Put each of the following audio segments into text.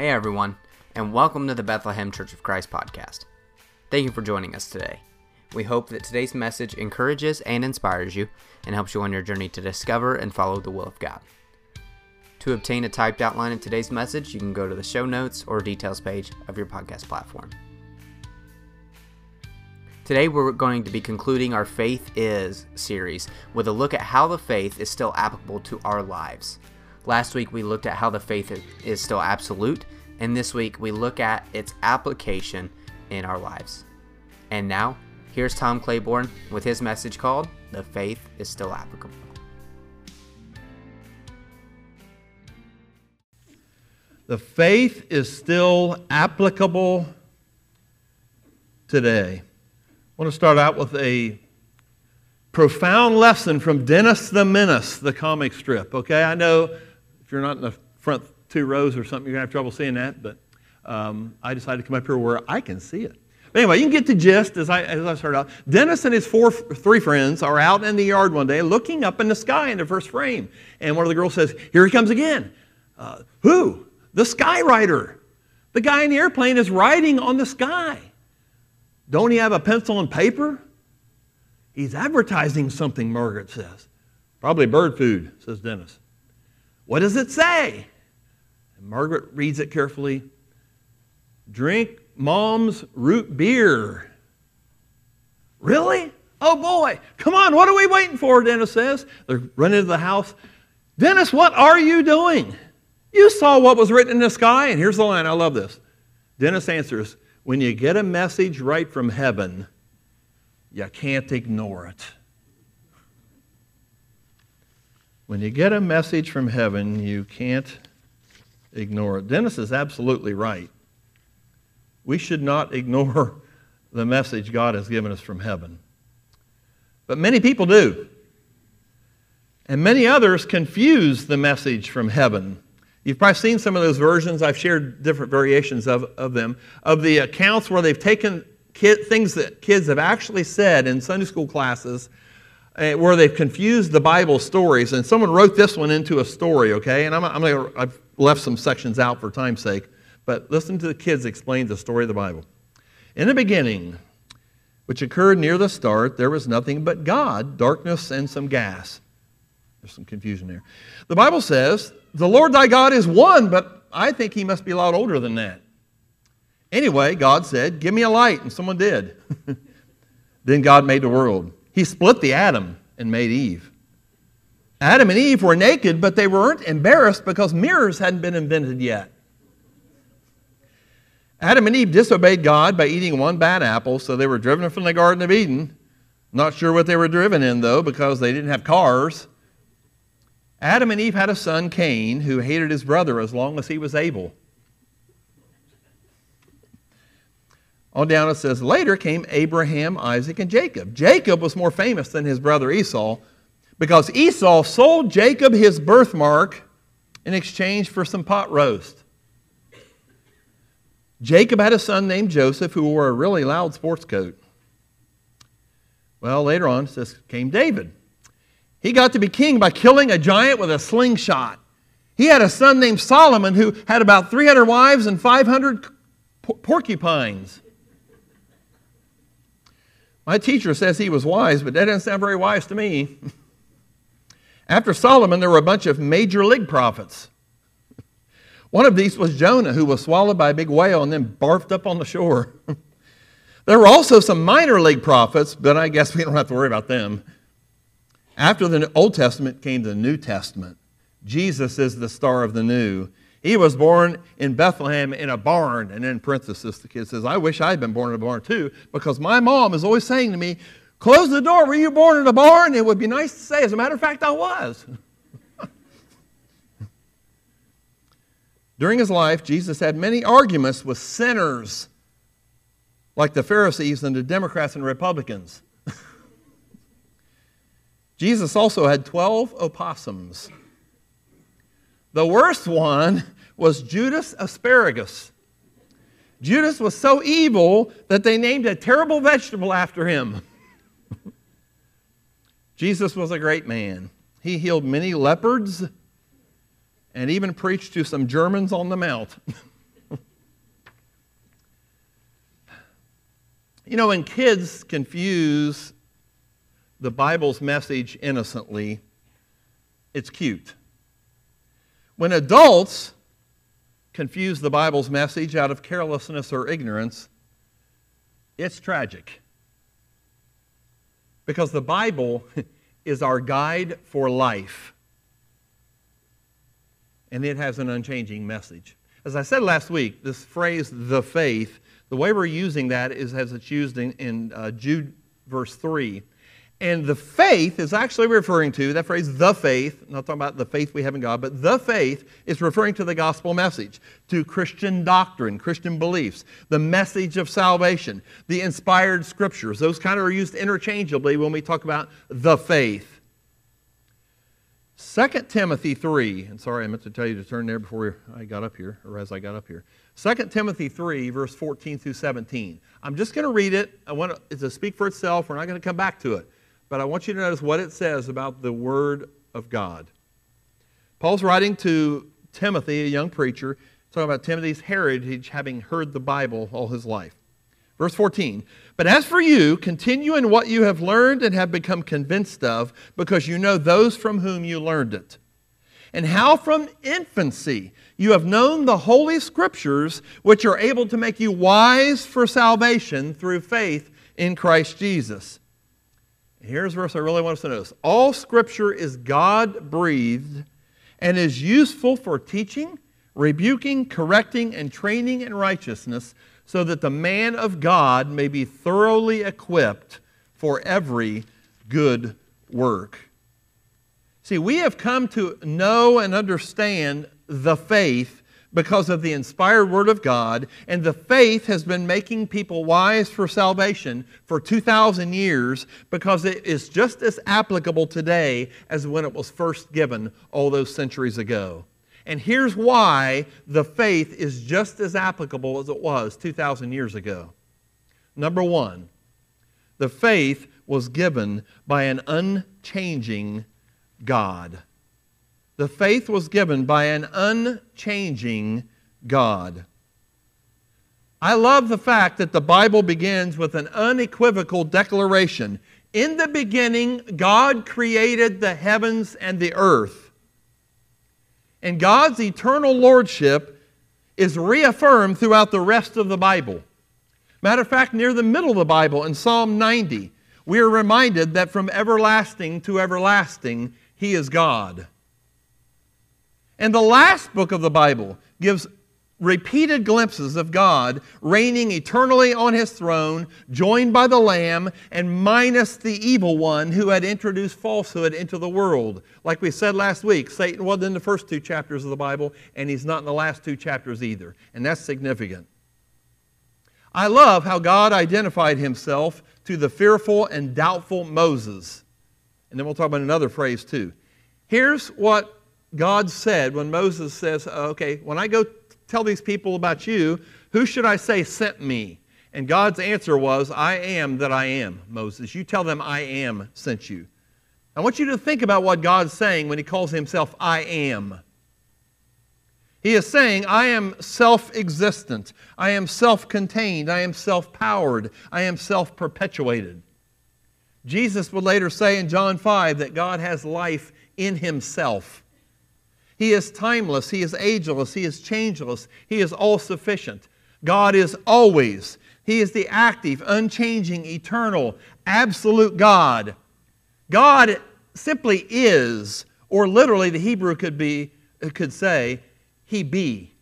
Hey everyone, and welcome to the Bethlehem Church of Christ podcast. Thank you for joining us today. We hope that today's message encourages and inspires you and helps you on your journey to discover and follow the will of God. To obtain a typed outline of today's message, you can go to the show notes or details page of your podcast platform. Today, we're going to be concluding our Faith Is series with a look at how the faith is still applicable to our lives. Last week, we looked at how the faith is still absolute, and this week, we look at its application in our lives. And now, here's Tom Claiborne with his message called The Faith is Still Applicable. The faith is still applicable today. I want to start out with a profound lesson from Dennis the Menace, the comic strip. Okay, I know if you're not in the front two rows or something, you're going to have trouble seeing that, but um, I decided to come up here where I can see it. But anyway, you can get the gist as I, as I start out. Dennis and his four, three friends are out in the yard one day looking up in the sky in the first frame. And one of the girls says, Here he comes again. Uh, who? The skywriter. The guy in the airplane is riding on the sky. Don't he have a pencil and paper? He's advertising something, Margaret says. Probably bird food, says Dennis. What does it say? And Margaret reads it carefully. Drink mom's root beer. Really? Oh boy, come on, what are we waiting for? Dennis says. They're running into the house. Dennis, what are you doing? You saw what was written in the sky, and here's the line. I love this. Dennis answers When you get a message right from heaven, you can't ignore it. When you get a message from heaven, you can't ignore it. Dennis is absolutely right. We should not ignore the message God has given us from heaven. But many people do. And many others confuse the message from heaven. You've probably seen some of those versions. I've shared different variations of, of them, of the accounts where they've taken kid, things that kids have actually said in Sunday school classes Uh, where they've confused the Bible stories. And someone wrote this one into a story, okay? And I'm, I'm gonna, I've left some sections out for time's sake, but listen to the kids explain the story of the Bible. In the beginning, which occurred near the start, there was nothing but God, darkness, and some gas. There's some confusion there. The Bible says, The Lord thy God is one, but I think he must be a lot older than that. Anyway, God said, Give me a light, and someone did. then God made the world. He split the atom and made Eve. Adam and Eve were naked, but they weren't embarrassed because mirrors hadn't been invented yet. Adam and Eve disobeyed God by eating one bad apple, so they were driven from the Garden of Eden. Not sure what they were driven in, though, because they didn't have cars. Adam and Eve had a son, Cain, who hated his brother as long as he was able. On down it says, later came Abraham, Isaac, and Jacob. Jacob was more famous than his brother Esau because Esau sold Jacob his birthmark in exchange for some pot roast. Jacob had a son named Joseph who wore a really loud sports coat. Well, later on, it says, came David. He got to be king by killing a giant with a slingshot. He had a son named Solomon who had about 300 wives and 500 porcupines. My teacher says he was wise, but that doesn't sound very wise to me. After Solomon, there were a bunch of major league prophets. One of these was Jonah, who was swallowed by a big whale and then barfed up on the shore. there were also some minor league prophets, but I guess we don't have to worry about them. After the Old Testament came the New Testament. Jesus is the star of the new. He was born in Bethlehem in a barn. And in parenthesis, the kid says, I wish I had been born in a barn too, because my mom is always saying to me, Close the door. Were you born in a barn? It would be nice to say. As a matter of fact, I was. During his life, Jesus had many arguments with sinners like the Pharisees and the Democrats and Republicans. Jesus also had 12 opossums. The worst one was Judas Asparagus. Judas was so evil that they named a terrible vegetable after him. Jesus was a great man. He healed many leopards and even preached to some Germans on the Mount. you know, when kids confuse the Bible's message innocently, it's cute. When adults confuse the Bible's message out of carelessness or ignorance, it's tragic. Because the Bible is our guide for life, and it has an unchanging message. As I said last week, this phrase, the faith, the way we're using that is as it's used in, in uh, Jude verse 3. And the faith is actually referring to, that phrase, the faith, not talking about the faith we have in God, but the faith is referring to the gospel message, to Christian doctrine, Christian beliefs, the message of salvation, the inspired scriptures. Those kind of are used interchangeably when we talk about the faith. 2 Timothy 3, and sorry, I meant to tell you to turn there before I got up here, or as I got up here. 2 Timothy 3, verse 14 through 17. I'm just going to read it. I want it to speak for itself. We're not going to come back to it but I want you to notice what it says about the Word of God. Paul's writing to Timothy, a young preacher, talking about Timothy's heritage, having heard the Bible all his life. Verse 14, but as for you, continue in what you have learned and have become convinced of, because you know those from whom you learned it. And how from infancy you have known the Holy Scriptures, which are able to make you wise for salvation through faith in Christ Jesus. Here's a verse I really want us to notice. All scripture is God breathed and is useful for teaching, rebuking, correcting, and training in righteousness, so that the man of God may be thoroughly equipped for every good work. See, we have come to know and understand the faith because of the inspired Word of God, and the faith has been making people wise for salvation for 2,000 years because it is just as applicable today as when it was first given all those centuries ago. And here's why the faith is just as applicable as it was 2,000 years ago. Number one, the faith was given by an unchanging God. The faith was given by an unchanging God. I love the fact that the Bible begins with an unequivocal declaration. In the beginning, God created the heavens and the earth. And God's eternal lordship is reaffirmed throughout the rest of the Bible. Matter of fact, near the middle of the Bible, in Psalm 90, we are reminded that from everlasting to everlasting, He is God. And the last book of the Bible gives repeated glimpses of God reigning eternally on his throne, joined by the Lamb, and minus the evil one who had introduced falsehood into the world. Like we said last week, Satan wasn't in the first two chapters of the Bible, and he's not in the last two chapters either. And that's significant. I love how God identified himself to the fearful and doubtful Moses. And then we'll talk about another phrase too. Here's what God said when Moses says, uh, Okay, when I go tell these people about you, who should I say sent me? And God's answer was, I am that I am, Moses. You tell them I am sent you. I want you to think about what God's saying when He calls Himself I am. He is saying, I am self existent. I am self contained. I am self powered. I am self perpetuated. Jesus would later say in John 5 that God has life in Himself. He is timeless. He is ageless. He is changeless. He is all sufficient. God is always. He is the active, unchanging, eternal, absolute God. God simply is, or literally the Hebrew could be could say, He be.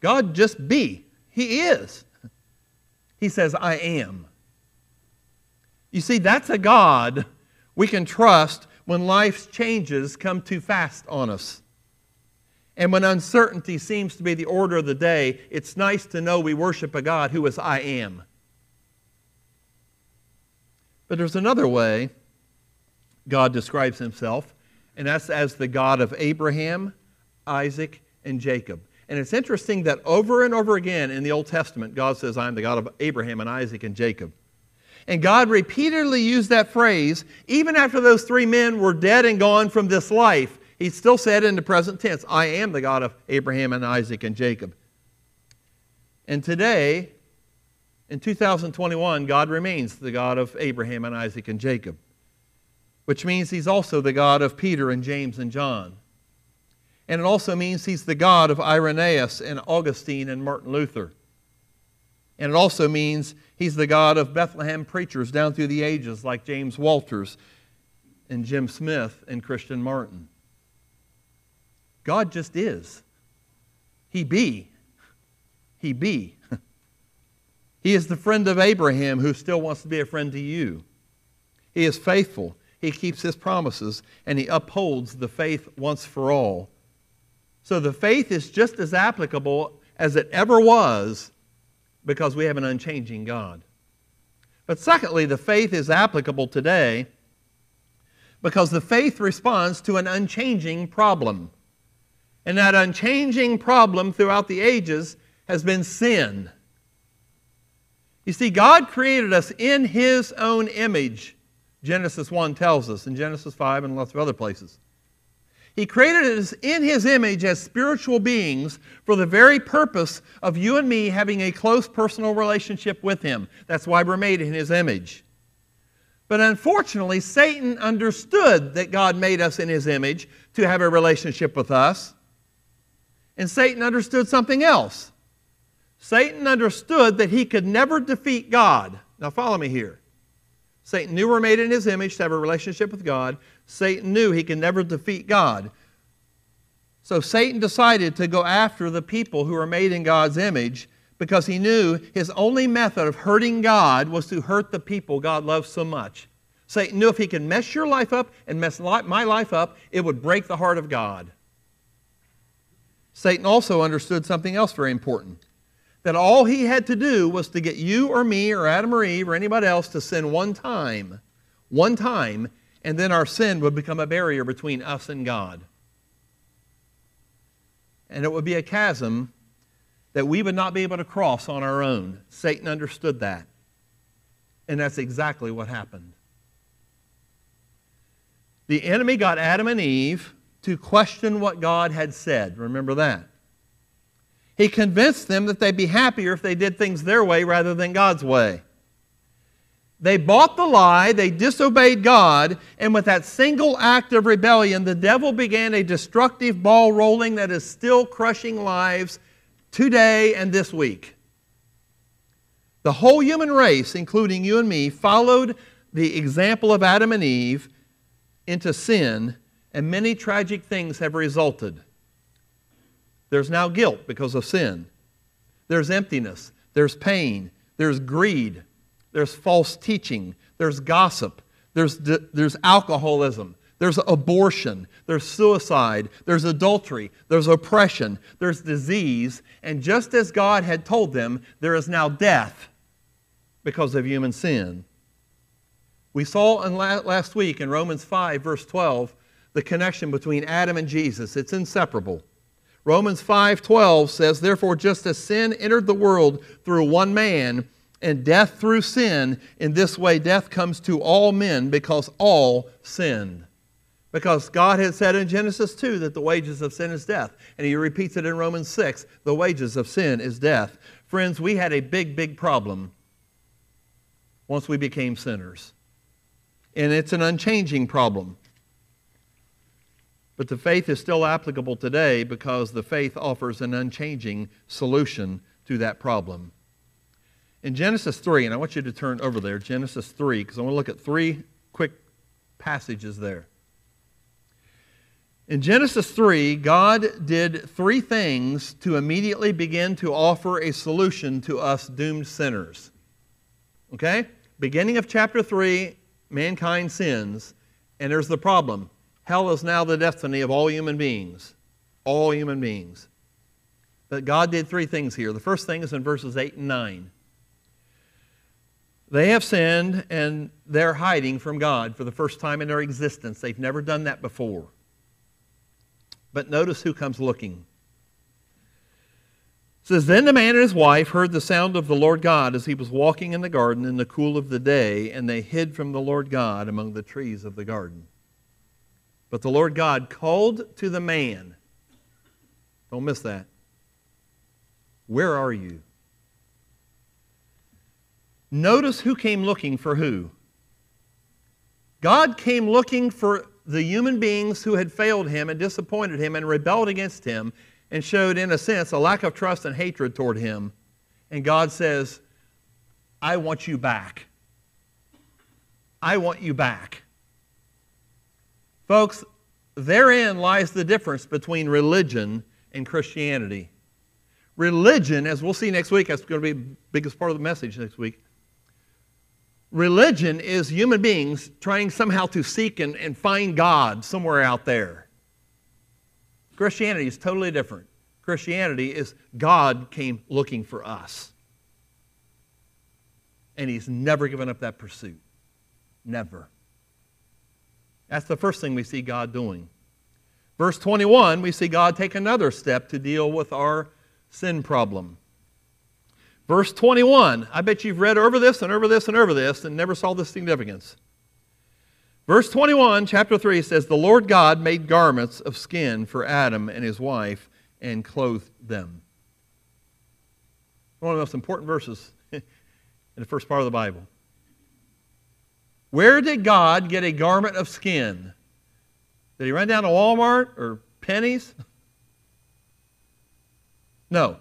God just be. He is. He says, I am. You see, that's a God we can trust when life's changes come too fast on us. And when uncertainty seems to be the order of the day, it's nice to know we worship a God who is I am. But there's another way God describes himself, and that's as the God of Abraham, Isaac, and Jacob. And it's interesting that over and over again in the Old Testament, God says, I am the God of Abraham and Isaac and Jacob. And God repeatedly used that phrase even after those three men were dead and gone from this life. He still said in the present tense, I am the God of Abraham and Isaac and Jacob. And today, In 2021, God remains the God of Abraham and Isaac and Jacob, which means He's also the God of Peter and James and John. And it also means He's the God of Irenaeus and Augustine and Martin Luther. And it also means He's the God of Bethlehem preachers down through the ages, like James Walters and Jim Smith and Christian Martin. God just is. He be. He be. he is the friend of Abraham who still wants to be a friend to you. He is faithful. He keeps his promises and he upholds the faith once for all. So the faith is just as applicable as it ever was because we have an unchanging God. But secondly, the faith is applicable today because the faith responds to an unchanging problem. And that unchanging problem throughout the ages has been sin. You see, God created us in His own image, Genesis 1 tells us, and Genesis 5 and lots of other places. He created us in His image as spiritual beings for the very purpose of you and me having a close personal relationship with Him. That's why we're made in His image. But unfortunately, Satan understood that God made us in His image to have a relationship with us. And Satan understood something else. Satan understood that he could never defeat God. Now, follow me here. Satan knew we're made in his image to have a relationship with God. Satan knew he could never defeat God. So Satan decided to go after the people who are made in God's image because he knew his only method of hurting God was to hurt the people God loves so much. Satan knew if he could mess your life up and mess my life up, it would break the heart of God. Satan also understood something else very important that all he had to do was to get you or me or Adam or Eve or anybody else to sin one time, one time, and then our sin would become a barrier between us and God. And it would be a chasm that we would not be able to cross on our own. Satan understood that. And that's exactly what happened. The enemy got Adam and Eve to question what God had said. Remember that. He convinced them that they'd be happier if they did things their way rather than God's way. They bought the lie, they disobeyed God, and with that single act of rebellion, the devil began a destructive ball rolling that is still crushing lives today and this week. The whole human race, including you and me, followed the example of Adam and Eve into sin, and many tragic things have resulted. There's now guilt because of sin. There's emptiness. There's pain. There's greed. There's false teaching. There's gossip. There's, there's alcoholism. There's abortion. There's suicide. There's adultery. There's oppression. There's disease. And just as God had told them, there is now death because of human sin. We saw in last week in Romans 5, verse 12, the connection between Adam and Jesus. It's inseparable. Romans 5:12 says, "Therefore just as sin entered the world through one man, and death through sin, in this way death comes to all men because all sinned." Because God had said in Genesis 2 that the wages of sin is death. And he repeats it in Romans 6 the wages of sin is death. Friends, we had a big, big problem once we became sinners. And it's an unchanging problem. But the faith is still applicable today because the faith offers an unchanging solution to that problem. In Genesis 3, and I want you to turn over there, Genesis 3, because I want to look at three quick passages there. In Genesis 3, God did three things to immediately begin to offer a solution to us doomed sinners. Okay? Beginning of chapter 3, mankind sins, and there's the problem Hell is now the destiny of all human beings. All human beings. But God did three things here. The first thing is in verses 8 and 9. They have sinned and they're hiding from God for the first time in their existence. They've never done that before. But notice who comes looking. It says, Then the man and his wife heard the sound of the Lord God as he was walking in the garden in the cool of the day, and they hid from the Lord God among the trees of the garden. But the Lord God called to the man. Don't miss that. Where are you? Notice who came looking for who. God came looking for the human beings who had failed him and disappointed him and rebelled against him and showed, in a sense, a lack of trust and hatred toward him. And God says, I want you back. I want you back. Folks, therein lies the difference between religion and Christianity. Religion, as we'll see next week, that's going to be the biggest part of the message next week. Religion is human beings trying somehow to seek and, and find God somewhere out there. Christianity is totally different. Christianity is God came looking for us. And He's never given up that pursuit. Never. That's the first thing we see God doing. Verse 21, we see God take another step to deal with our sin problem. Verse 21, I bet you've read over this and over this and over this and never saw the significance. Verse 21, chapter 3 says, The Lord God made garments of skin for Adam and his wife and clothed them. One of the most important verses in the first part of the Bible. Where did God get a garment of skin? Did he run down to Walmart or Penney's? No.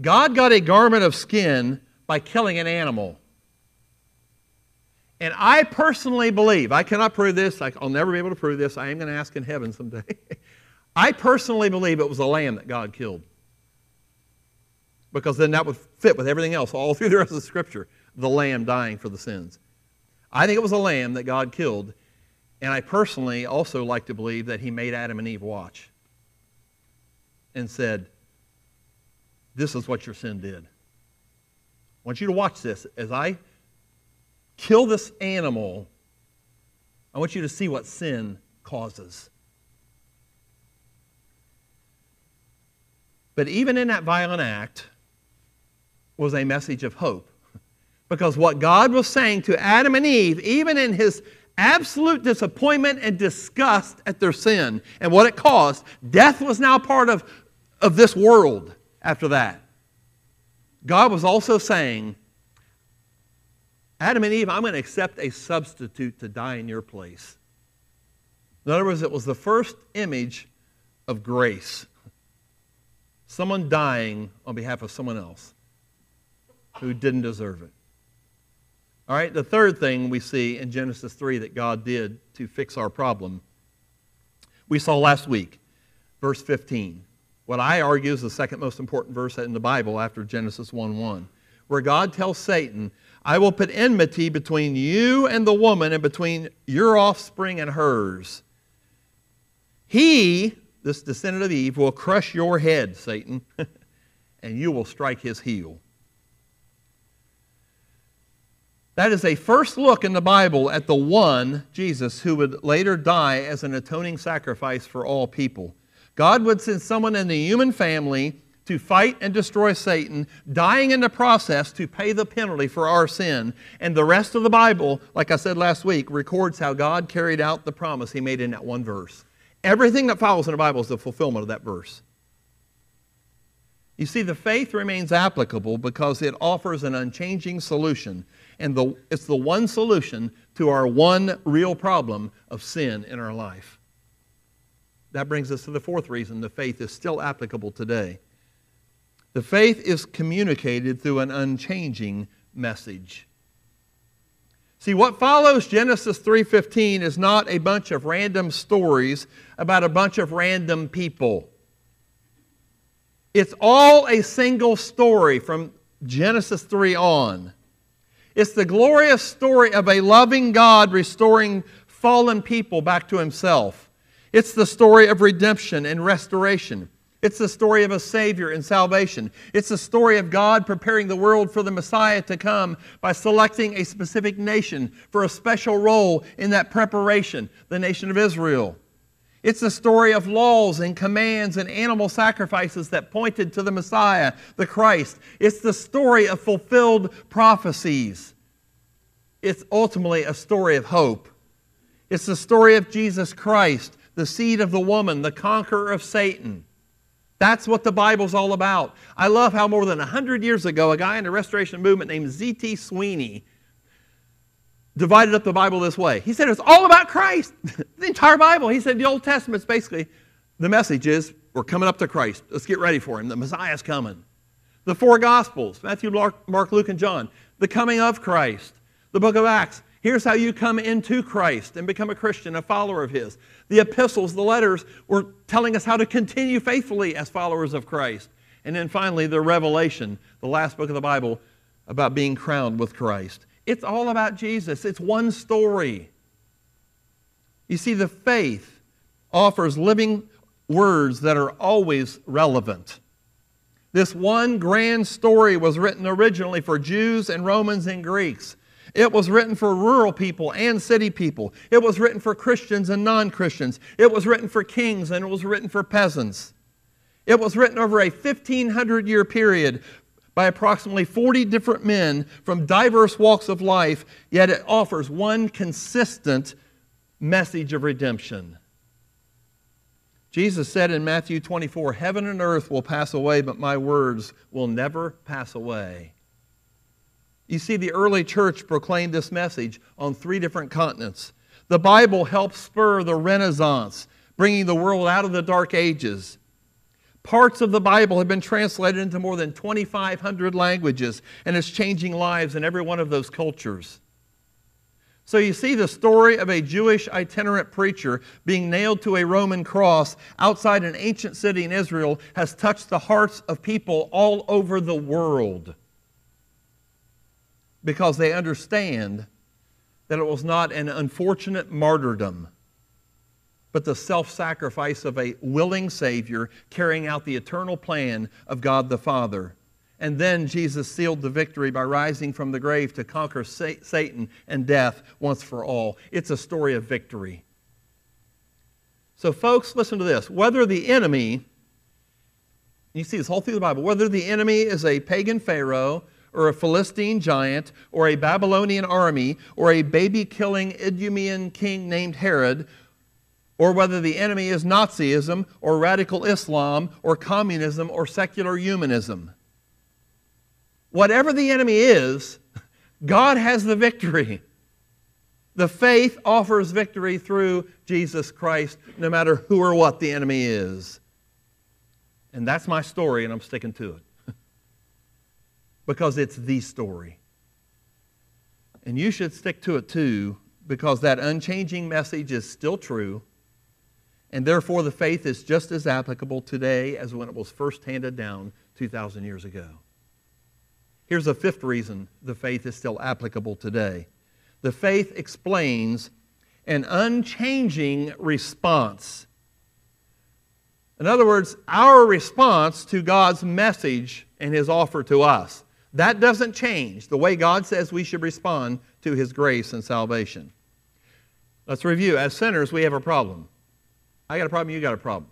God got a garment of skin by killing an animal. And I personally believe, I cannot prove this, I'll never be able to prove this, I am going to ask in heaven someday. I personally believe it was a lamb that God killed. Because then that would fit with everything else all through the rest of the scripture the lamb dying for the sins. I think it was a lamb that God killed. And I personally also like to believe that he made Adam and Eve watch and said, This is what your sin did. I want you to watch this. As I kill this animal, I want you to see what sin causes. But even in that violent act was a message of hope. Because what God was saying to Adam and Eve, even in his absolute disappointment and disgust at their sin and what it caused, death was now part of, of this world after that. God was also saying, Adam and Eve, I'm going to accept a substitute to die in your place. In other words, it was the first image of grace. Someone dying on behalf of someone else who didn't deserve it. All right, the third thing we see in Genesis 3 that God did to fix our problem, we saw last week, verse 15. What I argue is the second most important verse in the Bible after Genesis 1 1, where God tells Satan, I will put enmity between you and the woman and between your offspring and hers. He, this descendant of Eve, will crush your head, Satan, and you will strike his heel. That is a first look in the Bible at the one, Jesus, who would later die as an atoning sacrifice for all people. God would send someone in the human family to fight and destroy Satan, dying in the process to pay the penalty for our sin. And the rest of the Bible, like I said last week, records how God carried out the promise he made in that one verse. Everything that follows in the Bible is the fulfillment of that verse. You see, the faith remains applicable because it offers an unchanging solution and the, it's the one solution to our one real problem of sin in our life. That brings us to the fourth reason the faith is still applicable today. The faith is communicated through an unchanging message. See, what follows Genesis 3:15 is not a bunch of random stories about a bunch of random people. It's all a single story from Genesis 3 on. It's the glorious story of a loving God restoring fallen people back to himself. It's the story of redemption and restoration. It's the story of a Savior and salvation. It's the story of God preparing the world for the Messiah to come by selecting a specific nation for a special role in that preparation, the nation of Israel. It's the story of laws and commands and animal sacrifices that pointed to the Messiah, the Christ. It's the story of fulfilled prophecies. It's ultimately a story of hope. It's the story of Jesus Christ, the seed of the woman, the conqueror of Satan. That's what the Bible's all about. I love how more than 100 years ago, a guy in the Restoration Movement named Z.T. Sweeney divided up the Bible this way. He said it's all about Christ. the entire Bible. He said the Old Testament's basically the message is we're coming up to Christ. Let's get ready for him. The Messiah's coming. The four Gospels Matthew, Mark, Luke, and John. The coming of Christ. The book of Acts. Here's how you come into Christ and become a Christian, a follower of His. The epistles, the letters, were telling us how to continue faithfully as followers of Christ. And then finally, the Revelation, the last book of the Bible, about being crowned with Christ. It's all about Jesus, it's one story. You see, the faith offers living words that are always relevant. This one grand story was written originally for Jews and Romans and Greeks. It was written for rural people and city people. It was written for Christians and non Christians. It was written for kings and it was written for peasants. It was written over a 1500 year period by approximately 40 different men from diverse walks of life, yet it offers one consistent message of redemption. Jesus said in Matthew 24, Heaven and earth will pass away, but my words will never pass away. You see, the early church proclaimed this message on three different continents. The Bible helped spur the Renaissance, bringing the world out of the Dark Ages. Parts of the Bible have been translated into more than 2,500 languages, and it's changing lives in every one of those cultures. So you see the story of a Jewish itinerant preacher being nailed to a Roman cross outside an ancient city in Israel has touched the hearts of people all over the world because they understand that it was not an unfortunate martyrdom but the self sacrifice of a willing Savior carrying out the eternal plan of God the Father. And then Jesus sealed the victory by rising from the grave to conquer Satan and death once for all. It's a story of victory. So, folks, listen to this. Whether the enemy, you see this whole through the Bible, whether the enemy is a pagan Pharaoh, or a Philistine giant, or a Babylonian army, or a baby killing Idumean king named Herod, or whether the enemy is Nazism or radical Islam or communism or secular humanism. Whatever the enemy is, God has the victory. The faith offers victory through Jesus Christ, no matter who or what the enemy is. And that's my story, and I'm sticking to it. because it's the story. And you should stick to it too, because that unchanging message is still true and therefore, the faith is just as applicable today as when it was first handed down 2,000 years ago. Here's a fifth reason the faith is still applicable today the faith explains an unchanging response. In other words, our response to God's message and His offer to us. That doesn't change the way God says we should respond to His grace and salvation. Let's review. As sinners, we have a problem. I got a problem, you got a problem.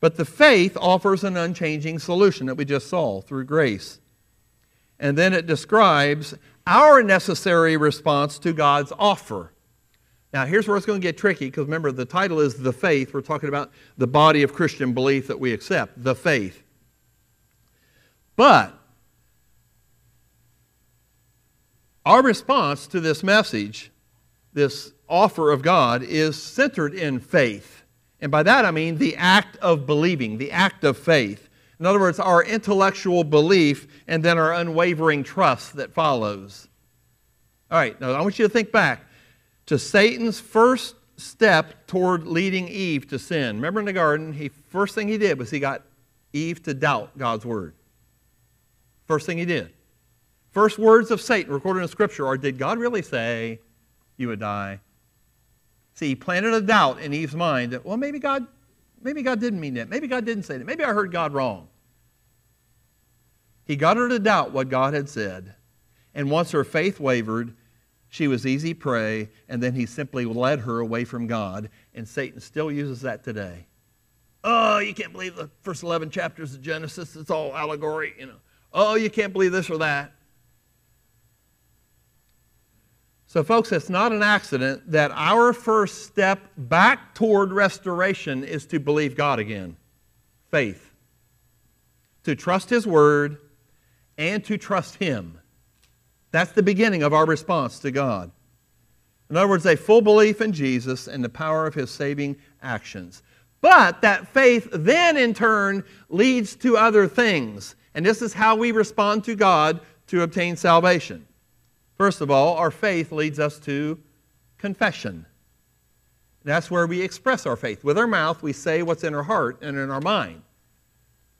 But the faith offers an unchanging solution that we just saw through grace. And then it describes our necessary response to God's offer. Now, here's where it's going to get tricky because remember, the title is The Faith. We're talking about the body of Christian belief that we accept, the faith. But our response to this message, this offer of God is centered in faith. And by that I mean the act of believing, the act of faith. In other words, our intellectual belief and then our unwavering trust that follows. All right, now I want you to think back to Satan's first step toward leading Eve to sin. Remember in the garden, he first thing he did was he got Eve to doubt God's word. First thing he did. First words of Satan recorded in Scripture are Did God really say you would die? See, he planted a doubt in Eve's mind that, well, maybe God, maybe God didn't mean that. Maybe God didn't say that. Maybe I heard God wrong. He got her to doubt what God had said. And once her faith wavered, she was easy prey, and then he simply led her away from God. And Satan still uses that today. Oh, you can't believe the first 11 chapters of Genesis. It's all allegory, you know. Oh, you can't believe this or that. So, folks, it's not an accident that our first step back toward restoration is to believe God again faith, to trust His Word, and to trust Him. That's the beginning of our response to God. In other words, a full belief in Jesus and the power of his saving actions. But that faith then, in turn, leads to other things. And this is how we respond to God to obtain salvation. First of all, our faith leads us to confession. That's where we express our faith. With our mouth, we say what's in our heart and in our mind.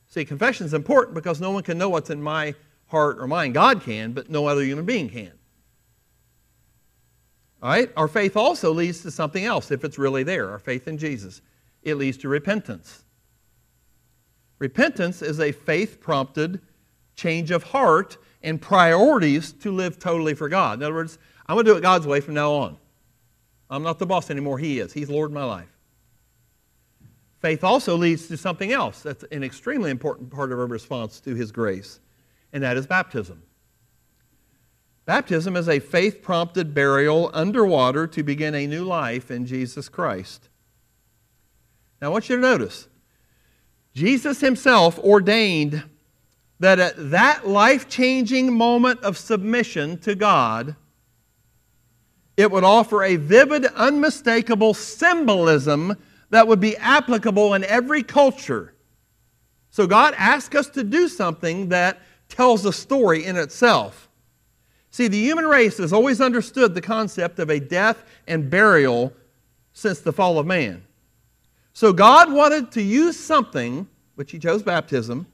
See, confession is important because no one can know what's in my heart or mind. God can, but no other human being can. All right? Our faith also leads to something else if it's really there, our faith in Jesus. It leads to repentance. Repentance is a faith prompted change of heart and priorities to live totally for God. In other words, I'm going to do it God's way from now on. I'm not the boss anymore. He is. He's Lord of my life. Faith also leads to something else that's an extremely important part of our response to His grace, and that is baptism. Baptism is a faith prompted burial underwater to begin a new life in Jesus Christ. Now, I want you to notice Jesus himself ordained that at that life changing moment of submission to God, it would offer a vivid, unmistakable symbolism that would be applicable in every culture. So God asks us to do something that tells a story in itself. See, the human race has always understood the concept of a death and burial since the fall of man. So God wanted to use something, which he chose baptism,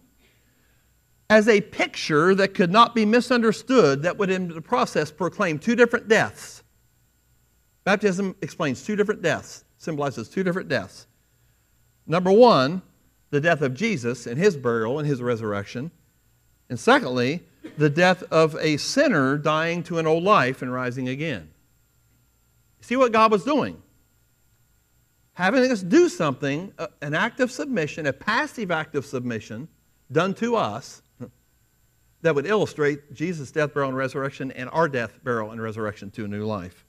as a picture that could not be misunderstood that would in the process proclaim two different deaths. Baptism explains two different deaths, symbolizes two different deaths. Number one, the death of Jesus and his burial and his resurrection. And secondly, the death of a sinner dying to an old life and rising again. See what God was doing? Having us do something, an act of submission, a passive act of submission done to us that would illustrate Jesus' death, burial, and resurrection and our death, burial, and resurrection to a new life.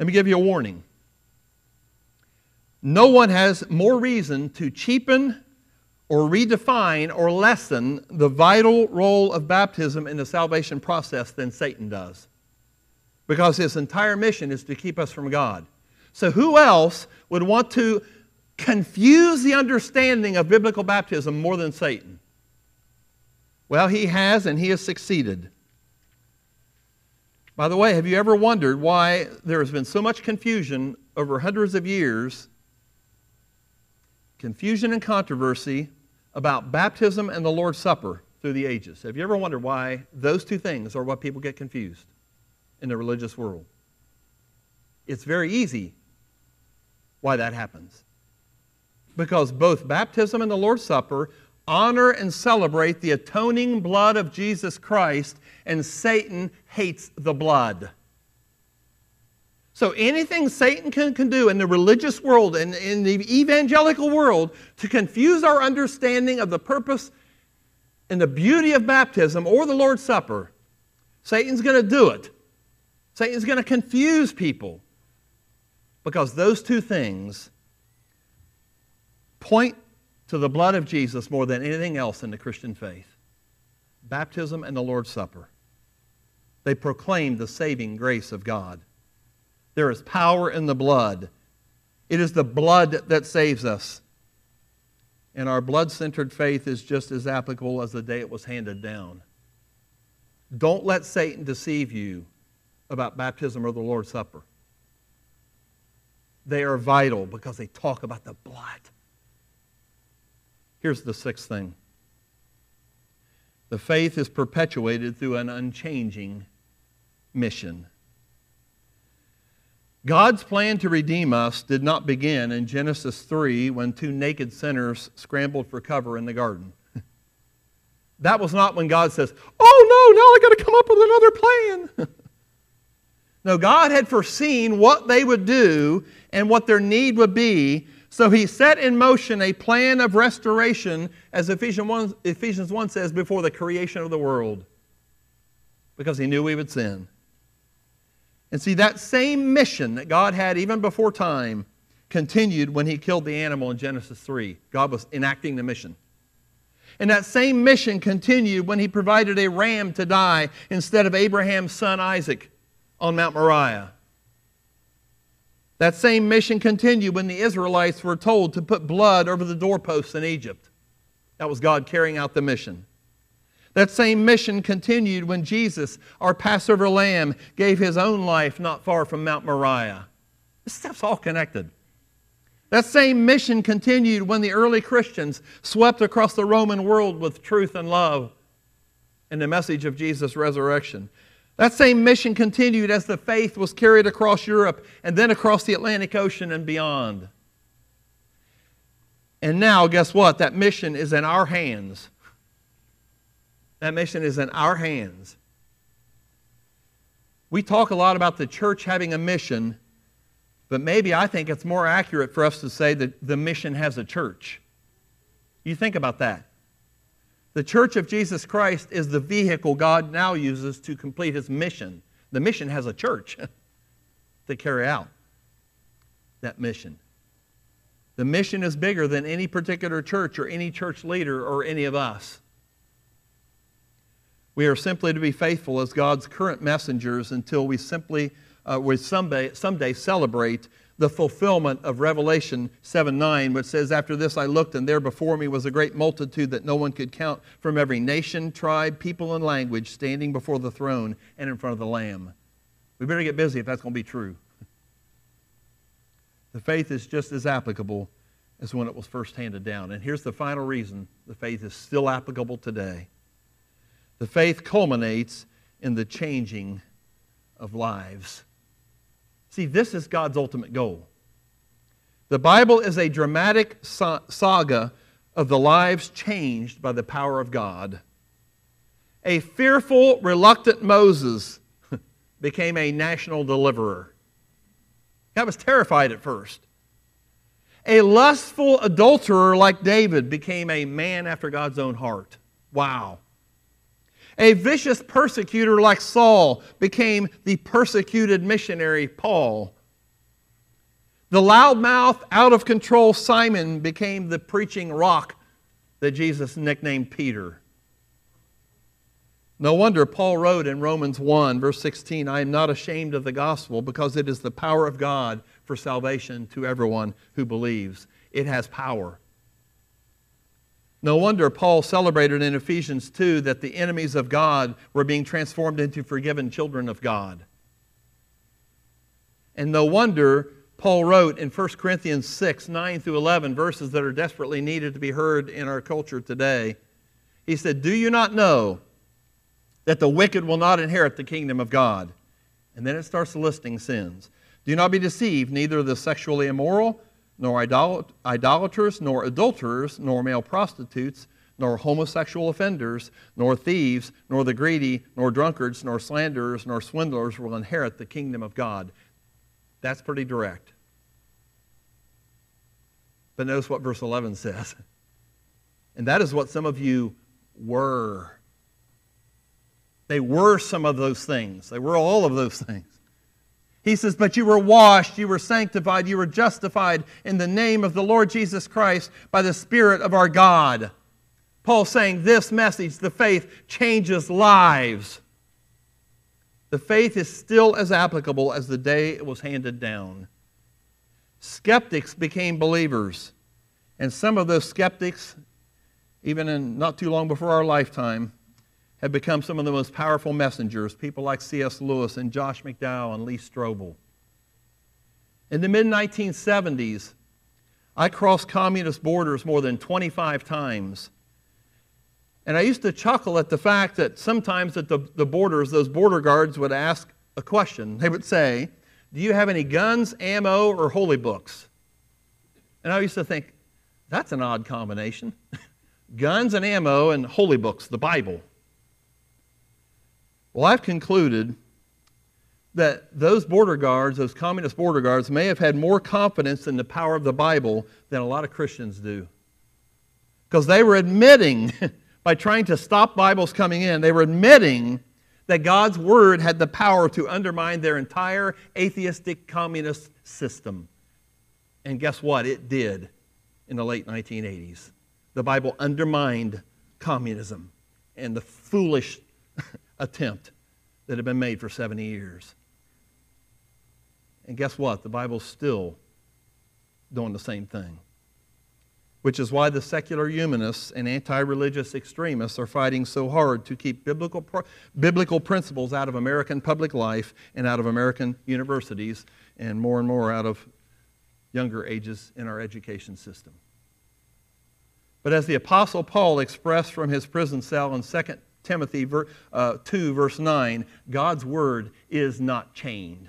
Let me give you a warning. No one has more reason to cheapen or redefine or lessen the vital role of baptism in the salvation process than Satan does. Because his entire mission is to keep us from God. So, who else would want to confuse the understanding of biblical baptism more than Satan? Well, he has, and he has succeeded. By the way, have you ever wondered why there has been so much confusion over hundreds of years? Confusion and controversy about baptism and the Lord's Supper through the ages. Have you ever wondered why those two things are what people get confused in the religious world? It's very easy why that happens. Because both baptism and the Lord's Supper honor and celebrate the atoning blood of Jesus Christ, and Satan hates the blood. So anything Satan can, can do in the religious world and in the evangelical world to confuse our understanding of the purpose and the beauty of baptism or the Lord's Supper, Satan's going to do it. Satan's going to confuse people because those two things point to the blood of Jesus more than anything else in the Christian faith baptism and the Lord's Supper. They proclaim the saving grace of God. There is power in the blood. It is the blood that saves us. And our blood centered faith is just as applicable as the day it was handed down. Don't let Satan deceive you about baptism or the Lord's Supper. They are vital because they talk about the blood. Here's the sixth thing the faith is perpetuated through an unchanging mission. God's plan to redeem us did not begin in Genesis 3 when two naked sinners scrambled for cover in the garden. that was not when God says, Oh no, now I got to come up with another plan. no, God had foreseen what they would do and what their need would be so he set in motion a plan of restoration, as Ephesians 1, Ephesians 1 says, before the creation of the world, because he knew we would sin. And see, that same mission that God had even before time continued when he killed the animal in Genesis 3. God was enacting the mission. And that same mission continued when he provided a ram to die instead of Abraham's son Isaac on Mount Moriah. That same mission continued when the Israelites were told to put blood over the doorposts in Egypt. That was God carrying out the mission. That same mission continued when Jesus, our Passover lamb, gave his own life not far from Mount Moriah. This stuff's all connected. That same mission continued when the early Christians swept across the Roman world with truth and love and the message of Jesus' resurrection. That same mission continued as the faith was carried across Europe and then across the Atlantic Ocean and beyond. And now, guess what? That mission is in our hands. That mission is in our hands. We talk a lot about the church having a mission but maybe I think it's more accurate for us to say that the mission has a church. You think about that. The church of Jesus Christ is the vehicle God now uses to complete his mission. The mission has a church to carry out that mission. The mission is bigger than any particular church or any church leader or any of us. We are simply to be faithful as God's current messengers until we simply uh, we someday, someday celebrate the fulfillment of Revelation 7 9, which says, After this I looked, and there before me was a great multitude that no one could count from every nation, tribe, people, and language standing before the throne and in front of the Lamb. We better get busy if that's going to be true. The faith is just as applicable as when it was first handed down. And here's the final reason the faith is still applicable today the faith culminates in the changing of lives. See, this is God's ultimate goal. The Bible is a dramatic saga of the lives changed by the power of God. A fearful, reluctant Moses became a national deliverer. God was terrified at first. A lustful adulterer like David became a man after God's own heart. Wow. A vicious persecutor like Saul became the persecuted missionary Paul. The loudmouth, out of control Simon became the preaching rock that Jesus nicknamed Peter. No wonder Paul wrote in Romans 1, verse 16, I am not ashamed of the gospel because it is the power of God for salvation to everyone who believes. It has power. No wonder Paul celebrated in Ephesians 2 that the enemies of God were being transformed into forgiven children of God. And no wonder Paul wrote in 1 Corinthians 6 9 through 11, verses that are desperately needed to be heard in our culture today. He said, Do you not know that the wicked will not inherit the kingdom of God? And then it starts listing sins. Do not be deceived, neither the sexually immoral nor idolaters, nor adulterers, nor male prostitutes, nor homosexual offenders, nor thieves, nor the greedy, nor drunkards, nor slanderers, nor swindlers will inherit the kingdom of God. That's pretty direct. But notice what verse 11 says. And that is what some of you were. They were some of those things, they were all of those things. He says, But you were washed, you were sanctified, you were justified in the name of the Lord Jesus Christ by the Spirit of our God. Paul saying this message, the faith, changes lives. The faith is still as applicable as the day it was handed down. Skeptics became believers. And some of those skeptics, even in not too long before our lifetime, have become some of the most powerful messengers, people like C.S. Lewis and Josh McDowell and Lee Strobel. In the mid 1970s, I crossed communist borders more than 25 times. And I used to chuckle at the fact that sometimes at the, the borders, those border guards would ask a question. They would say, Do you have any guns, ammo, or holy books? And I used to think, That's an odd combination. guns and ammo and holy books, the Bible. Well, I've concluded that those border guards, those communist border guards, may have had more confidence in the power of the Bible than a lot of Christians do. Because they were admitting, by trying to stop Bibles coming in, they were admitting that God's Word had the power to undermine their entire atheistic communist system. And guess what? It did in the late 1980s. The Bible undermined communism and the foolish attempt that had been made for 70 years. And guess what? The Bible's still doing the same thing. Which is why the secular humanists and anti religious extremists are fighting so hard to keep biblical, biblical principles out of American public life and out of American universities and more and more out of younger ages in our education system. But as the Apostle Paul expressed from his prison cell in 2 Timothy uh, 2, verse 9, God's word is not chained.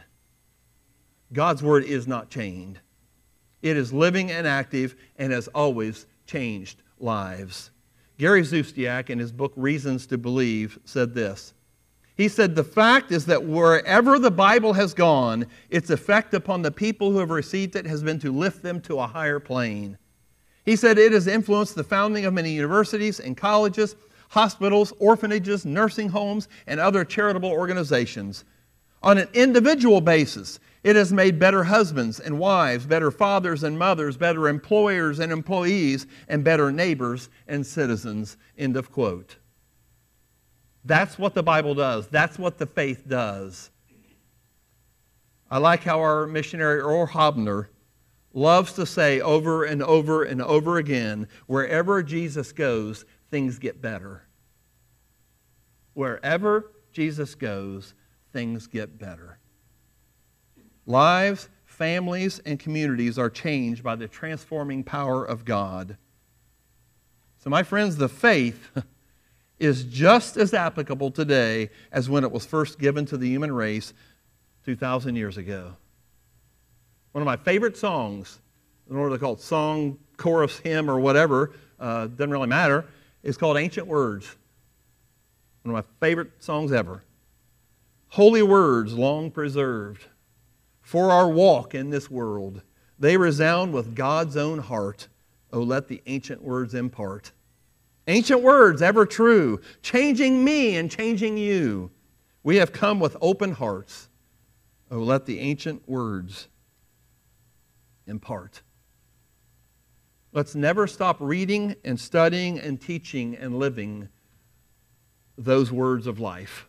God's word is not chained. It is living and active and has always changed lives. Gary Zustiak, in his book Reasons to Believe, said this. He said, The fact is that wherever the Bible has gone, its effect upon the people who have received it has been to lift them to a higher plane. He said it has influenced the founding of many universities and colleges, hospitals, orphanages, nursing homes, and other charitable organizations. On an individual basis, it has made better husbands and wives, better fathers and mothers, better employers and employees, and better neighbors and citizens. End of quote. That's what the Bible does. That's what the faith does. I like how our missionary Earl Hobner loves to say over and over and over again wherever Jesus goes, things get better. Wherever Jesus goes, things get better. Lives, families, and communities are changed by the transforming power of God. So, my friends, the faith is just as applicable today as when it was first given to the human race 2,000 years ago. One of my favorite songs, in order to call it song, chorus, hymn, or whatever, uh, doesn't really matter, is called Ancient Words. One of my favorite songs ever. Holy words long preserved for our walk in this world. They resound with God's own heart. Oh, let the ancient words impart. Ancient words, ever true, changing me and changing you. We have come with open hearts. Oh, let the ancient words impart. Let's never stop reading and studying and teaching and living those words of life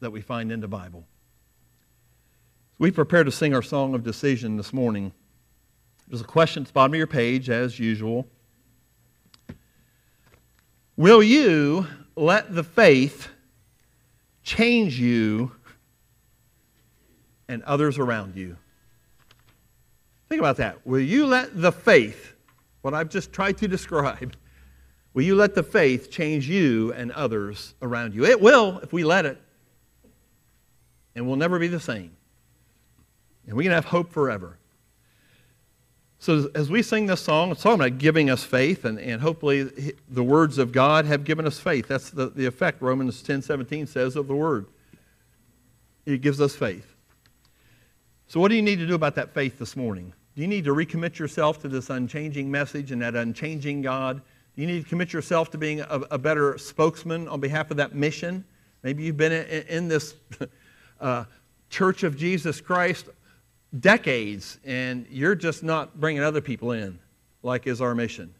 that we find in the Bible. We prepare to sing our song of decision this morning. There's a question at the bottom of your page, as usual. Will you let the faith change you and others around you? Think about that. Will you let the faith, what I've just tried to describe, will you let the faith change you and others around you? It will if we let it. And we'll never be the same. And we can have hope forever. So as we sing this song, it's talking about giving us faith, and, and hopefully the words of God have given us faith. That's the, the effect Romans 10 17 says of the word. It gives us faith. So what do you need to do about that faith this morning? Do you need to recommit yourself to this unchanging message and that unchanging God? Do you need to commit yourself to being a, a better spokesman on behalf of that mission? Maybe you've been in, in this uh, Church of Jesus Christ decades and you're just not bringing other people in, like is our mission.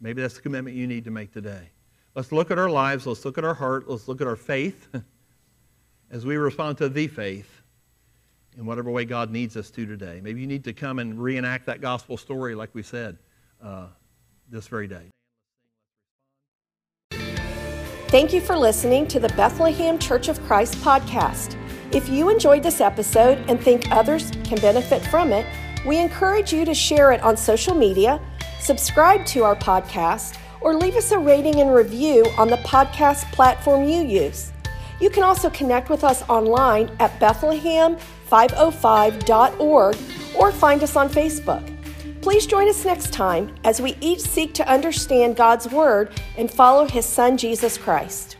Maybe that's the commitment you need to make today. Let's look at our lives. Let's look at our heart. Let's look at our faith as we respond to the faith in whatever way God needs us to today. Maybe you need to come and reenact that gospel story, like we said, uh, this very day. Thank you for listening to the Bethlehem Church of Christ podcast. If you enjoyed this episode and think others can benefit from it, we encourage you to share it on social media, subscribe to our podcast, or leave us a rating and review on the podcast platform you use. You can also connect with us online at Bethlehem505.org or find us on Facebook. Please join us next time as we each seek to understand God's Word and follow His Son, Jesus Christ.